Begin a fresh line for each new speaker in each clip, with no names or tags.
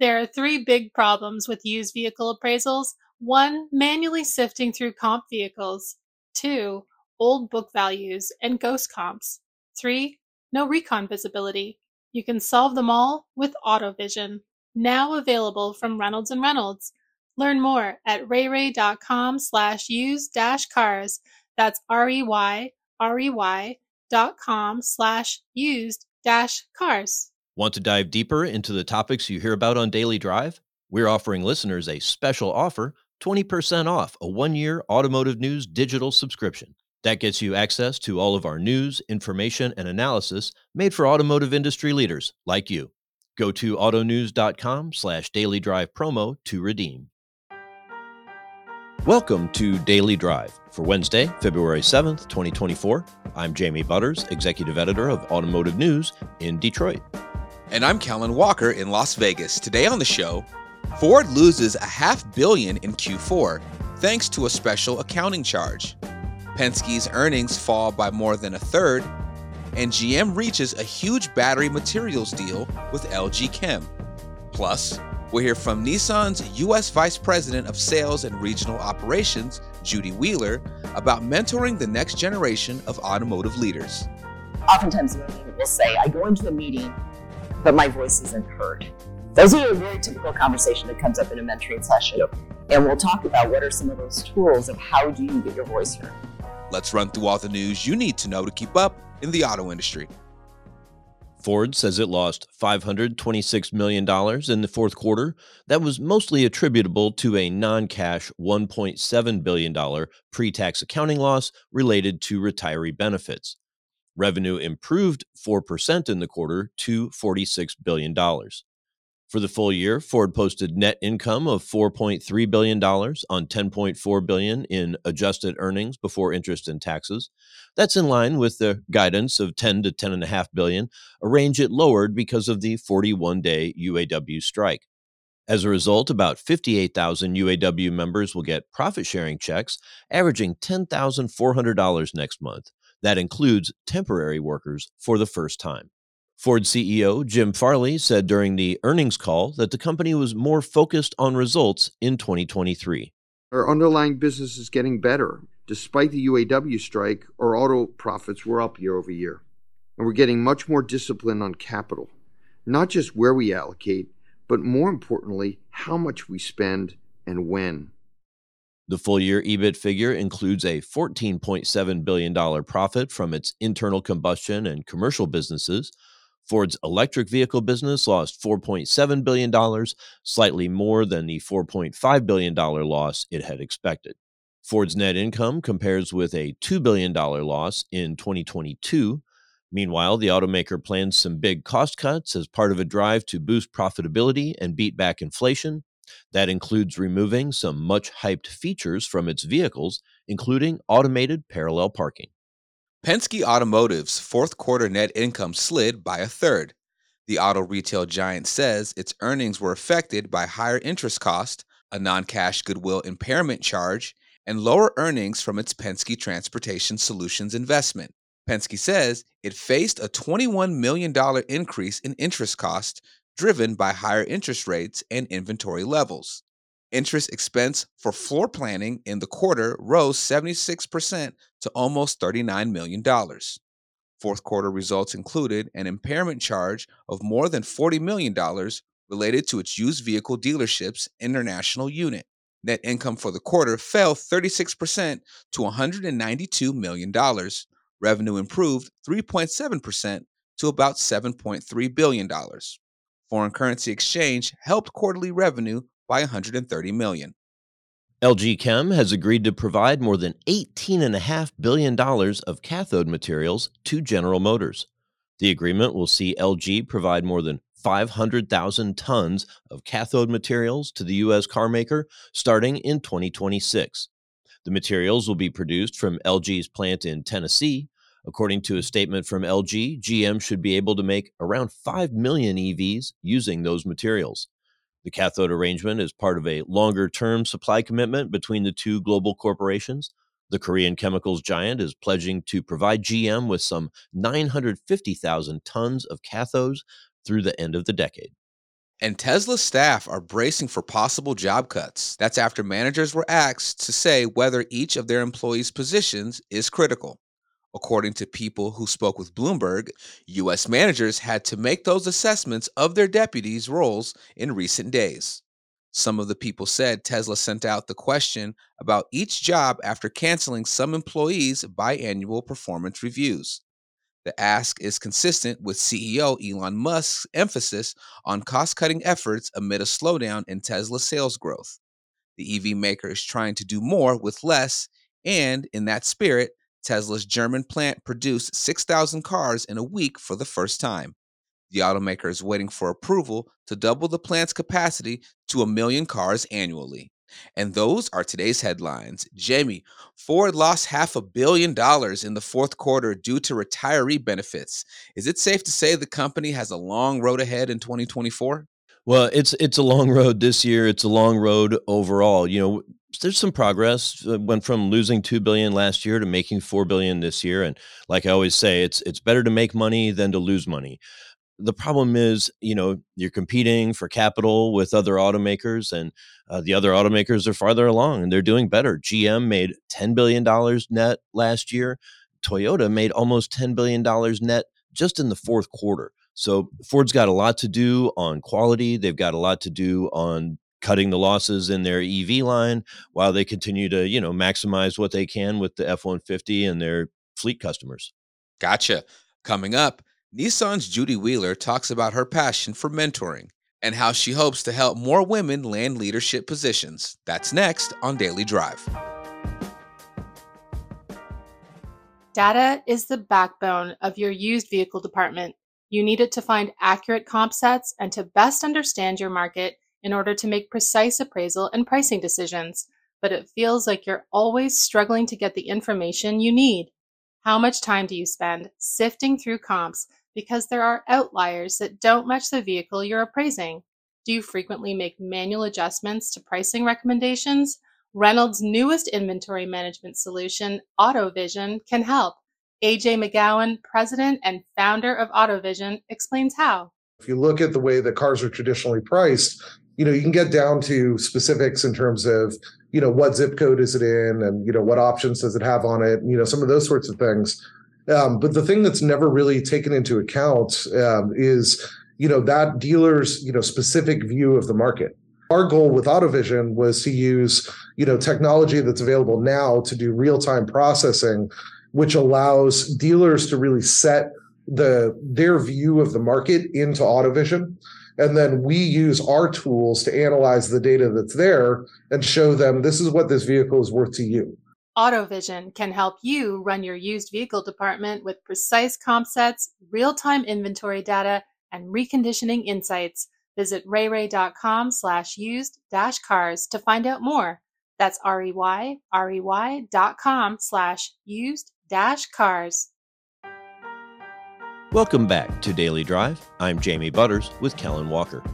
There are three big problems with used vehicle appraisals. One, manually sifting through comp vehicles. Two, old book values and ghost comps. Three, no recon visibility. You can solve them all with AutoVision. Now available from Reynolds Reynolds. Learn more at rayray.com slash use dash cars. That's R-E-Y, R-E-Y dot com slash used dash cars.
Want to dive deeper into the topics you hear about on Daily Drive? We're offering listeners a special offer 20% off a one year automotive news digital subscription. That gets you access to all of our news, information, and analysis made for automotive industry leaders like you. Go to autonews.com slash daily drive promo to redeem. Welcome to Daily Drive for Wednesday, February 7th, 2024. I'm Jamie Butters, Executive Editor of Automotive News in Detroit.
And I'm Kellen Walker in Las Vegas. Today on the show, Ford loses a half billion in Q4 thanks to a special accounting charge. Penske's earnings fall by more than a third, and GM reaches a huge battery materials deal with LG Chem. Plus, We'll hear from Nissan's U.S. Vice President of Sales and Regional Operations, Judy Wheeler, about mentoring the next generation of automotive leaders.
Oftentimes, will say, I go into a meeting, but my voice isn't heard. Those are a very typical conversation that comes up in a mentoring session. And we'll talk about what are some of those tools of how do you get your voice heard.
Let's run through all the news you need to know to keep up in the auto industry.
Ford says it lost $526 million in the fourth quarter. That was mostly attributable to a non cash $1.7 billion pre tax accounting loss related to retiree benefits. Revenue improved 4% in the quarter to $46 billion. For the full year, Ford posted net income of $4.3 billion on 10.4 billion in adjusted earnings before interest and taxes. That's in line with the guidance of 10 to 10.5 billion, a range it lowered because of the 41-day UAW strike. As a result, about 58,000 UAW members will get profit sharing checks, averaging $10,400 next month. That includes temporary workers for the first time. Ford CEO Jim Farley said during the earnings call that the company was more focused on results in 2023.
Our underlying business is getting better. Despite the UAW strike, our auto profits were up year over year. And we're getting much more disciplined on capital, not just where we allocate, but more importantly, how much we spend and when.
The full year EBIT figure includes a $14.7 billion profit from its internal combustion and commercial businesses, Ford's electric vehicle business lost $4.7 billion, slightly more than the $4.5 billion loss it had expected. Ford's net income compares with a $2 billion loss in 2022. Meanwhile, the automaker plans some big cost cuts as part of a drive to boost profitability and beat back inflation. That includes removing some much hyped features from its vehicles, including automated parallel parking.
Penske Automotive's fourth quarter net income slid by a third. The auto retail giant says its earnings were affected by higher interest cost, a non cash goodwill impairment charge, and lower earnings from its Penske Transportation Solutions investment. Penske says it faced a $21 million increase in interest cost driven by higher interest rates and inventory levels. Interest expense for floor planning in the quarter rose 76% to almost $39 million. Fourth quarter results included an impairment charge of more than $40 million related to its used vehicle dealerships international unit. Net income for the quarter fell 36% to $192 million. Revenue improved 3.7% to about $7.3 billion. Foreign currency exchange helped quarterly revenue by 130 million.
LG Chem has agreed to provide more than $18.5 billion of cathode materials to General Motors. The agreement will see LG provide more than 500,000 tons of cathode materials to the U.S. carmaker starting in 2026. The materials will be produced from LG's plant in Tennessee. According to a statement from LG, GM should be able to make around 5 million EVs using those materials. The cathode arrangement is part of a longer term supply commitment between the two global corporations. The Korean chemicals giant is pledging to provide GM with some 950,000 tons of cathodes through the end of the decade.
And Tesla staff are bracing for possible job cuts. That's after managers were asked to say whether each of their employees' positions is critical. According to people who spoke with Bloomberg, U.S. managers had to make those assessments of their deputies' roles in recent days. Some of the people said Tesla sent out the question about each job after canceling some employees' biannual performance reviews. The ask is consistent with CEO Elon Musk's emphasis on cost cutting efforts amid a slowdown in Tesla sales growth. The EV maker is trying to do more with less, and in that spirit, Tesla's German plant produced 6,000 cars in a week for the first time. The automaker is waiting for approval to double the plant's capacity to a million cars annually. And those are today's headlines. Jamie, Ford lost half a billion dollars in the fourth quarter due to retiree benefits. Is it safe to say the company has a long road ahead in 2024?
Well, it's it's a long road this year. It's a long road overall. You know, there's some progress. It went from losing two billion last year to making four billion this year. And like I always say, it's it's better to make money than to lose money. The problem is, you know, you're competing for capital with other automakers, and uh, the other automakers are farther along and they're doing better. GM made ten billion dollars net last year. Toyota made almost ten billion dollars net just in the fourth quarter. So Ford's got a lot to do on quality. They've got a lot to do on cutting the losses in their EV line while they continue to, you know, maximize what they can with the F-150 and their fleet customers.
Gotcha. Coming up, Nissan's Judy Wheeler talks about her passion for mentoring and how she hopes to help more women land leadership positions. That's next on Daily Drive.
Data is the backbone of your used vehicle department. You need it to find accurate comp sets and to best understand your market in order to make precise appraisal and pricing decisions, but it feels like you're always struggling to get the information you need. How much time do you spend sifting through comps because there are outliers that don't match the vehicle you're appraising? Do you frequently make manual adjustments to pricing recommendations? Reynolds' newest inventory management solution, AutoVision, can help. AJ McGowan, president and founder of AutoVision, explains how.
If you look at the way that cars are traditionally priced, you know, you can get down to specifics in terms of, you know, what zip code is it in and, you know, what options does it have on it, you know, some of those sorts of things. Um, but the thing that's never really taken into account um, is, you know, that dealer's, you know, specific view of the market. Our goal with AutoVision was to use, you know, technology that's available now to do real-time processing, which allows dealers to really set the their view of the market into AutoVision and then we use our tools to analyze the data that's there and show them this is what this vehicle is worth to you.
AutoVision can help you run your used vehicle department with precise comp sets, real time inventory data, and reconditioning insights. Visit rayray.com slash used dash cars to find out more. That's R E Y, R E Y dot com slash used dash cars.
Welcome back to Daily Drive. I'm Jamie Butters with Kellen Walker.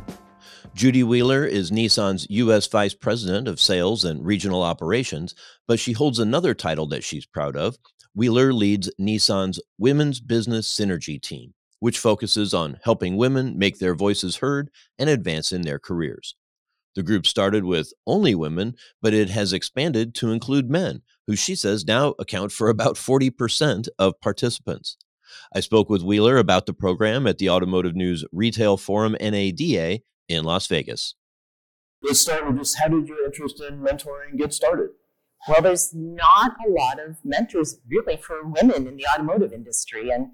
Judy Wheeler is Nissan's U.S. Vice President of Sales and Regional Operations, but she holds another title that she's proud of. Wheeler leads Nissan's Women's Business Synergy Team, which focuses on helping women make their voices heard and advance in their careers. The group started with only women, but it has expanded to include men, who she says now account for about 40% of participants. I spoke with Wheeler about the program at the Automotive News Retail Forum NADA in Las Vegas.
Let's start with just how did your interest in mentoring get started?
Well, there's not a lot of mentors really for women in the automotive industry, and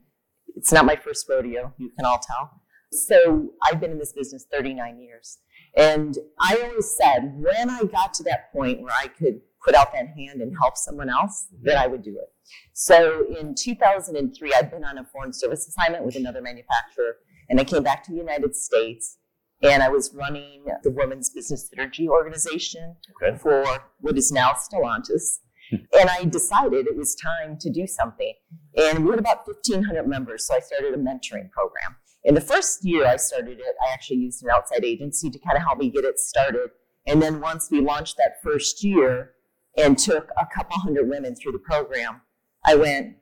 it's not my first rodeo, you can all tell. So I've been in this business 39 years. And I always said when I got to that point where I could put out that hand and help someone else, mm-hmm. that I would do it. So in 2003, I'd been on a foreign service assignment with another manufacturer, and I came back to the United States, and I was running the Women's Business Synergy Organization okay. for what is now Stellantis. Hmm. and I decided it was time to do something. And we had about 1,500 members, so I started a mentoring program. In the first year I started it, I actually used an outside agency to kind of help me get it started. And then once we launched that first year and took a couple hundred women through the program, I went,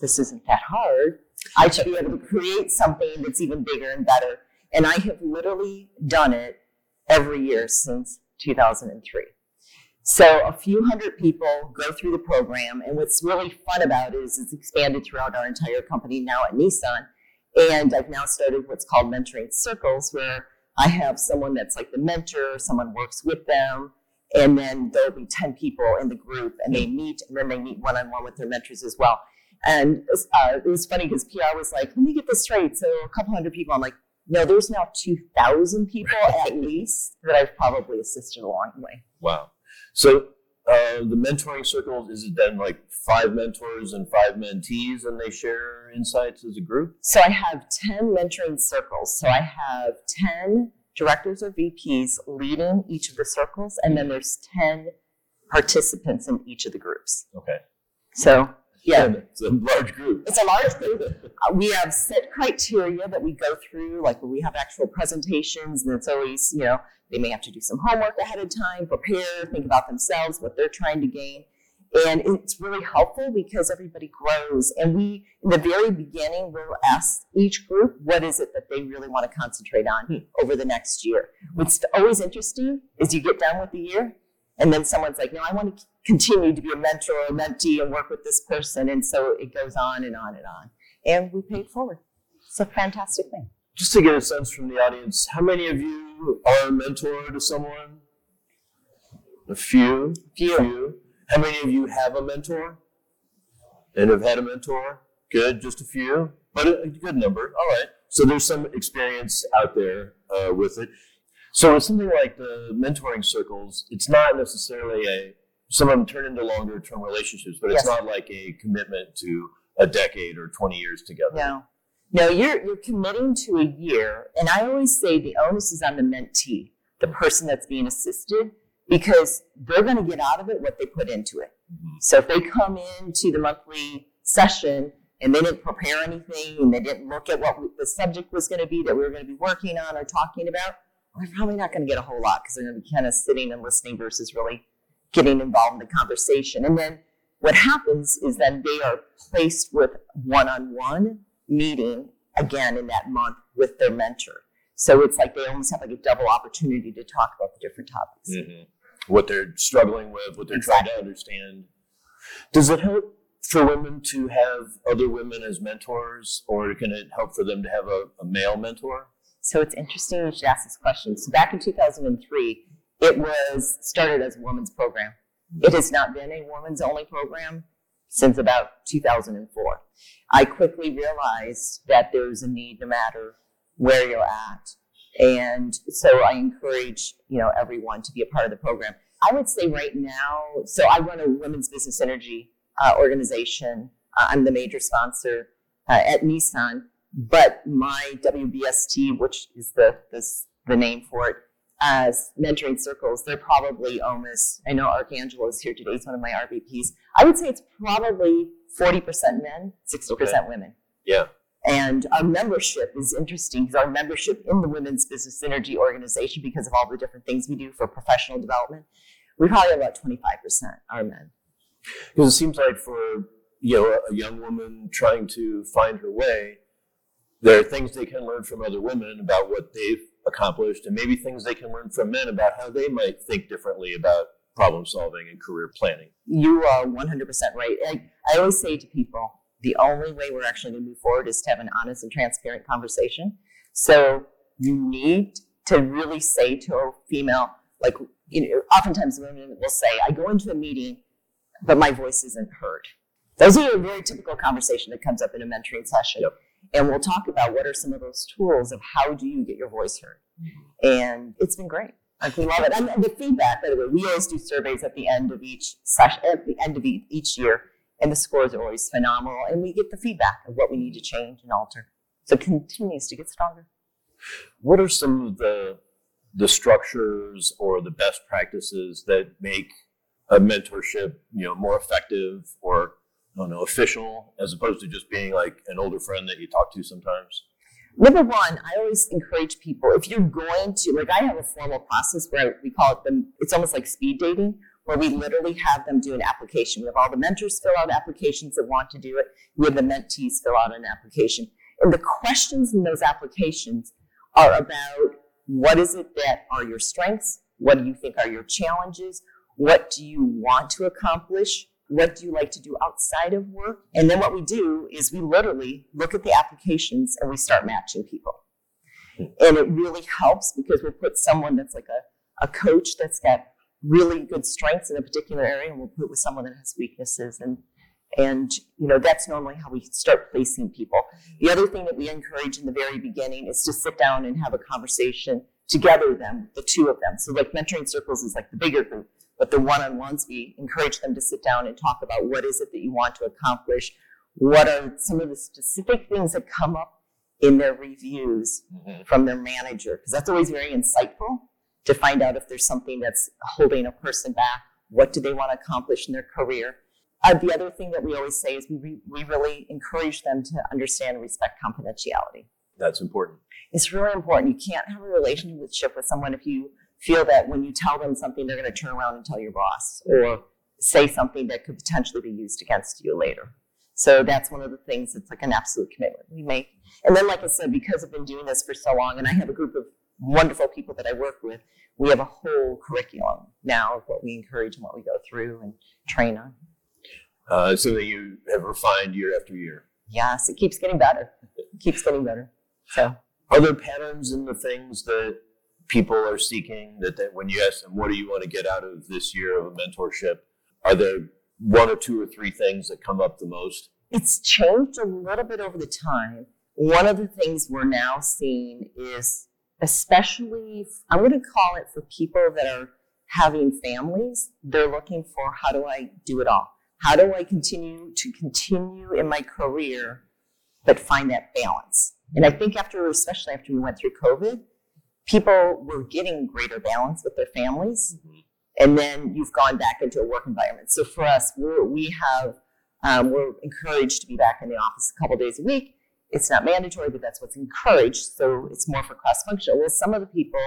this isn't that hard. I should be able to create something that's even bigger and better. And I have literally done it every year since 2003. So a few hundred people go through the program, and what's really fun about it is it's expanded throughout our entire company now at Nissan. And I've now started what's called mentoring circles, where I have someone that's like the mentor, someone works with them, and then there'll be 10 people in the group, and they meet, and then they meet one on one with their mentors as well. And uh, it was funny because PR was like, let me get this straight. So a couple hundred people, I'm like, no, there's now 2,000 people at least that I've probably assisted along the way.
Wow. So uh, the mentoring circles is it then like five mentors and five mentees, and they share insights as a group?
So I have 10 mentoring circles. So I have 10 directors or VPs leading each of the circles, and then there's 10 participants in each of the groups.
Okay.
So yeah,
it's a large group.
It's a large group. Uh, we have set criteria that we go through, like when we have actual presentations, and it's always, you know, they may have to do some homework ahead of time, prepare, think about themselves, what they're trying to gain. And it's really helpful because everybody grows. And we, in the very beginning, we'll ask each group what is it that they really want to concentrate on
Hmm.
over the next year. What's always interesting is you get done with the year, and then someone's like, no, I want to continue to be a mentor or a mentee and work with this person. And so it goes on and on and on. And we pay it forward. It's a fantastic thing.
Just to get a sense from the audience, how many of you are a mentor to someone? A few.
a Few.
How many of you have a mentor? And have had a mentor? Good, just a few, but a, good number. All right. So there's some experience out there uh, with it. So with something like the mentoring circles, it's not necessarily a some of them turn into longer term relationships, but it's
Yes.
not like a commitment to a decade or 20 years together.
No. No, you're you're committing to a year, and I always say the onus is on the mentee, the person that's being assisted, because they're going to get out of it what they put into it. So if they come into the monthly session and they didn't prepare anything and they didn't look at what we, the subject was going to be that we were going to be working on or talking about, they're probably not going to get a whole lot because they're going to be kind of sitting and listening versus really getting involved in the conversation. And then what happens is then they are placed with one-on-one meeting again in that month with their mentor. So it's like they almost have like a double opportunity to talk about the different topics.
Mhm. What they're struggling with, what they're trying to understand. Does it help for women to have other women as mentors, or can it help for them to have a, a male mentor?
So it's interesting you should ask this question. So back in 2003, it was started as a women's program. It has not been a women's only program since about 2004. I quickly realized that there's a need no matter where you're at. And so I encourage, you know, everyone to be a part of the program. I would say right now, so I run a women's business synergy uh, organization. Uh, I'm the major sponsor uh, at Nissan, but my WBST, which is the, the, the name for it, as mentoring circles, they're probably almost, I know Archangelo is here today, he's one of my RVPs. I would say it's probably 40% men, 60%
Okay.
women.
Yeah.
And our membership is interesting because our membership in the Women's Business Synergy Organization, because of all the different things we do for professional development, we probably have about 25% are men.
Because it seems like for you know a young woman trying to find her way, there are things they can learn from other women about what they've accomplished, and maybe things they can learn from men about how they might think differently about problem solving and career planning.
You are 100% right. I, I always say to people, the only way we're actually going to move forward is to have an honest and transparent conversation. So you need to really say to a female, like, you know, oftentimes women will say, I go into a meeting, but my voice isn't heard. Those are a very typical conversation that comes up in a mentoring session.
Yep.
And we'll talk about what are some of those tools of how do you get your voice heard. Mm-hmm. And it's been great. Like, we love it. And, the feedback, by the way, we always do surveys at the end of each session, at the end of each year, and the scores are always phenomenal. And we get the feedback of what we need to change and alter. So it continues to get stronger.
What are some of the the structures or the best practices that make a mentorship you know more effective or I don't know official as opposed to just being like an older friend that you talk to sometimes?
Number one, I always encourage people if you're going to like I have a formal process where we call it the it's almost like speed dating, where we literally have them do an application. We have all the mentors fill out applications that want to do it. We have the mentees fill out an application. And the questions in those applications are about what is it that are your strengths? What do you think are your challenges? What do you want to accomplish? What do you like to do outside of work? And then what we do is we literally look at the applications and we start matching people. Hmm. And it really helps because we'll put someone that's like a, a coach that's got really good strengths in a particular area and we'll put with someone that has weaknesses and and you know that's normally how we start placing people. The other thing that we encourage in the very beginning is to sit down and have a conversation together them the two of them. So like mentoring circles is like the bigger group but the one-on-ones we encourage them to sit down and talk about what is it that you want to accomplish what are some of the specific things that come up in their reviews
Mm-hmm.
from their manager because that's always very insightful to find out if there's something that's holding a person back what do they want to accomplish in their career. Uh, the other thing that we always say is we, we really encourage them to understand and respect confidentiality.
That's important.
it's really important. You can't have a relationship with someone if you feel that when you tell them something they're going to turn around and tell your boss or say something that could potentially be used against you later. So that's one of the things that's like an absolute commitment we make. And then like i said because i've been doing this for so long and i have a group of wonderful people that i work with we have a whole curriculum now of what we encourage and what we go through and train on
Uh, that you have refined year after year.
yes it keeps getting better it keeps getting better so
Are there patterns in the things that people are seeking that, that when you ask them, what do you want to get out of this year of a mentorship? Are there one or two or three things that come up the most?
it's changed a little bit over the time. One of the things we're now seeing is, especially, I'm going to call it for people that are having families, they're looking for how do I do it all? How do I continue to continue in my career, but find that balance? And I think after, especially after we went through COVID, people were getting greater balance with their families. And then you've gone back into a work environment. So for us, we're, we have um, we're encouraged to be back in the office a couple days a week. It's not mandatory, but that's what's encouraged. So it's more for cross functional. Well, some of the people,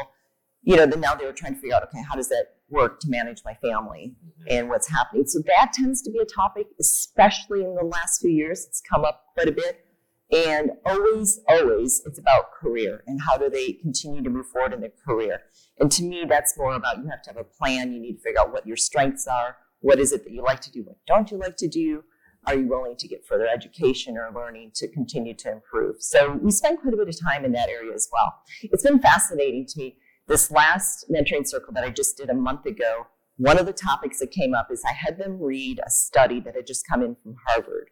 you know, then now they were trying to figure out, okay, how does that work to manage my family mm-hmm. and what's happening? So that tends to be a topic, especially in the last few years. It's come up quite a bit. And always, always, it's about career and how do they continue to move forward in their career. And to me, that's more about you have to have a plan. You need to figure out what your strengths are. What is it that you like to do? What don't you like to do? Are you willing to get further education or learning to continue to improve? So we spend quite a bit of time in that area as well. It's been fascinating to me. This last mentoring circle that I just did a month ago, one of the topics that came up is I had them read a study that had just come in from Harvard.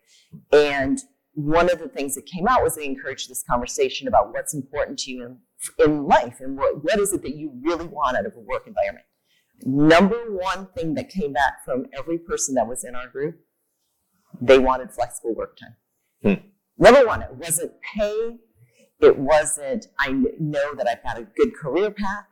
And one of the things that came out was they encouraged this conversation about what's important to you in, in life and what, what is it that you really want out of a work environment. Number one thing that came back from every person that was in our group, they wanted flexible work time.
Hmm.
Number one, it wasn't pay. It wasn't, I know that I've got a good career path.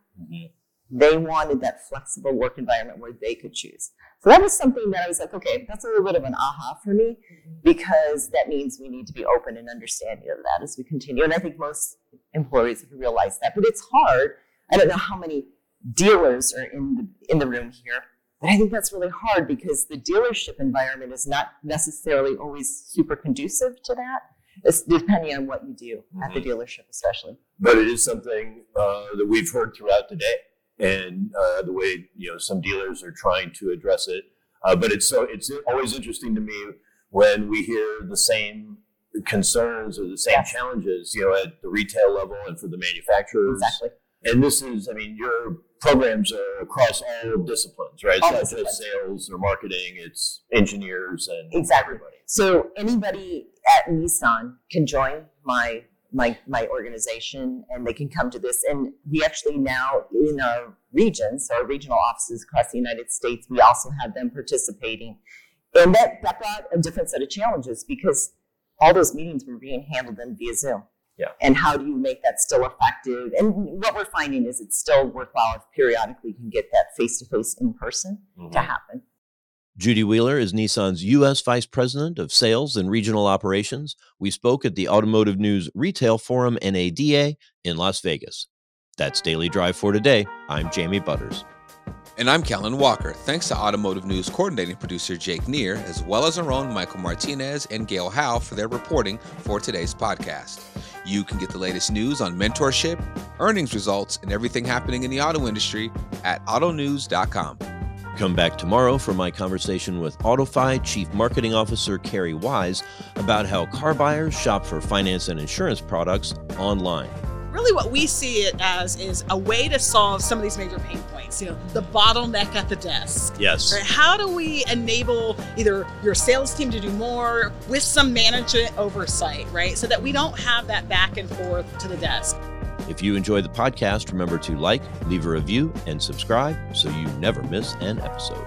They wanted that flexible work environment where they could choose. So that was something that I was like, okay, that's a little bit of an aha for me because that means we need to be open and understanding of that as we continue. And I think most employees have realized that, but it's hard. I don't know how many dealers are in the in the room here, but I think that's really hard because the dealership environment is not necessarily always super conducive to that. It's depending on what you do at the dealership, especially.
But it is something uh, that we've heard throughout the day, and uh, the way you know some dealers are trying to address it. Uh, but it's so it's always interesting to me when we hear the same concerns or the same
Yes.
challenges, you know, at the retail level and for the manufacturers.
Exactly.
And this is, I mean, your programs are across all disciplines, right? It's
All
not
disciplines.
just sales or marketing; it's engineers and
Exactly.
everybody.
So anybody at Nissan can join my my my organization and they can come to this. And we actually now in our regions, our regional offices across the United States, we also have them participating. And that, that brought a different set of challenges because all those meetings were being handled then via Zoom.
Yeah.
And how do you make that still effective? And what we're finding is it's still worthwhile if periodically you can get that face to face in person to mm-hmm. happen.
Judy Wheeler is Nissan's U.S. Vice President of Sales and Regional Operations. We spoke at the Automotive News Retail Forum NADA in Las Vegas. That's Daily Drive for today. I'm Jamie Butters.
And I'm Kellen Walker. Thanks to Automotive News coordinating producer Jake Neher, as well as our own Michael Martinez and Gail Howe for their reporting for today's podcast. You can get the latest news on mentorship, earnings results, and everything happening in the auto industry at autonews.com.
Come back tomorrow for my conversation with AutoFi Chief Marketing Officer Carrie Wise about how car buyers shop for finance and insurance products online.
Really, what we see it as is a way to solve some of these major pain points. You know, the bottleneck at the desk.
Yes.
Right? How do we enable either your sales team to do more with some management oversight, right? So that we don't have that back and forth to the desk.
If you enjoy the podcast, remember to like, leave a review, and subscribe so you never miss an episode.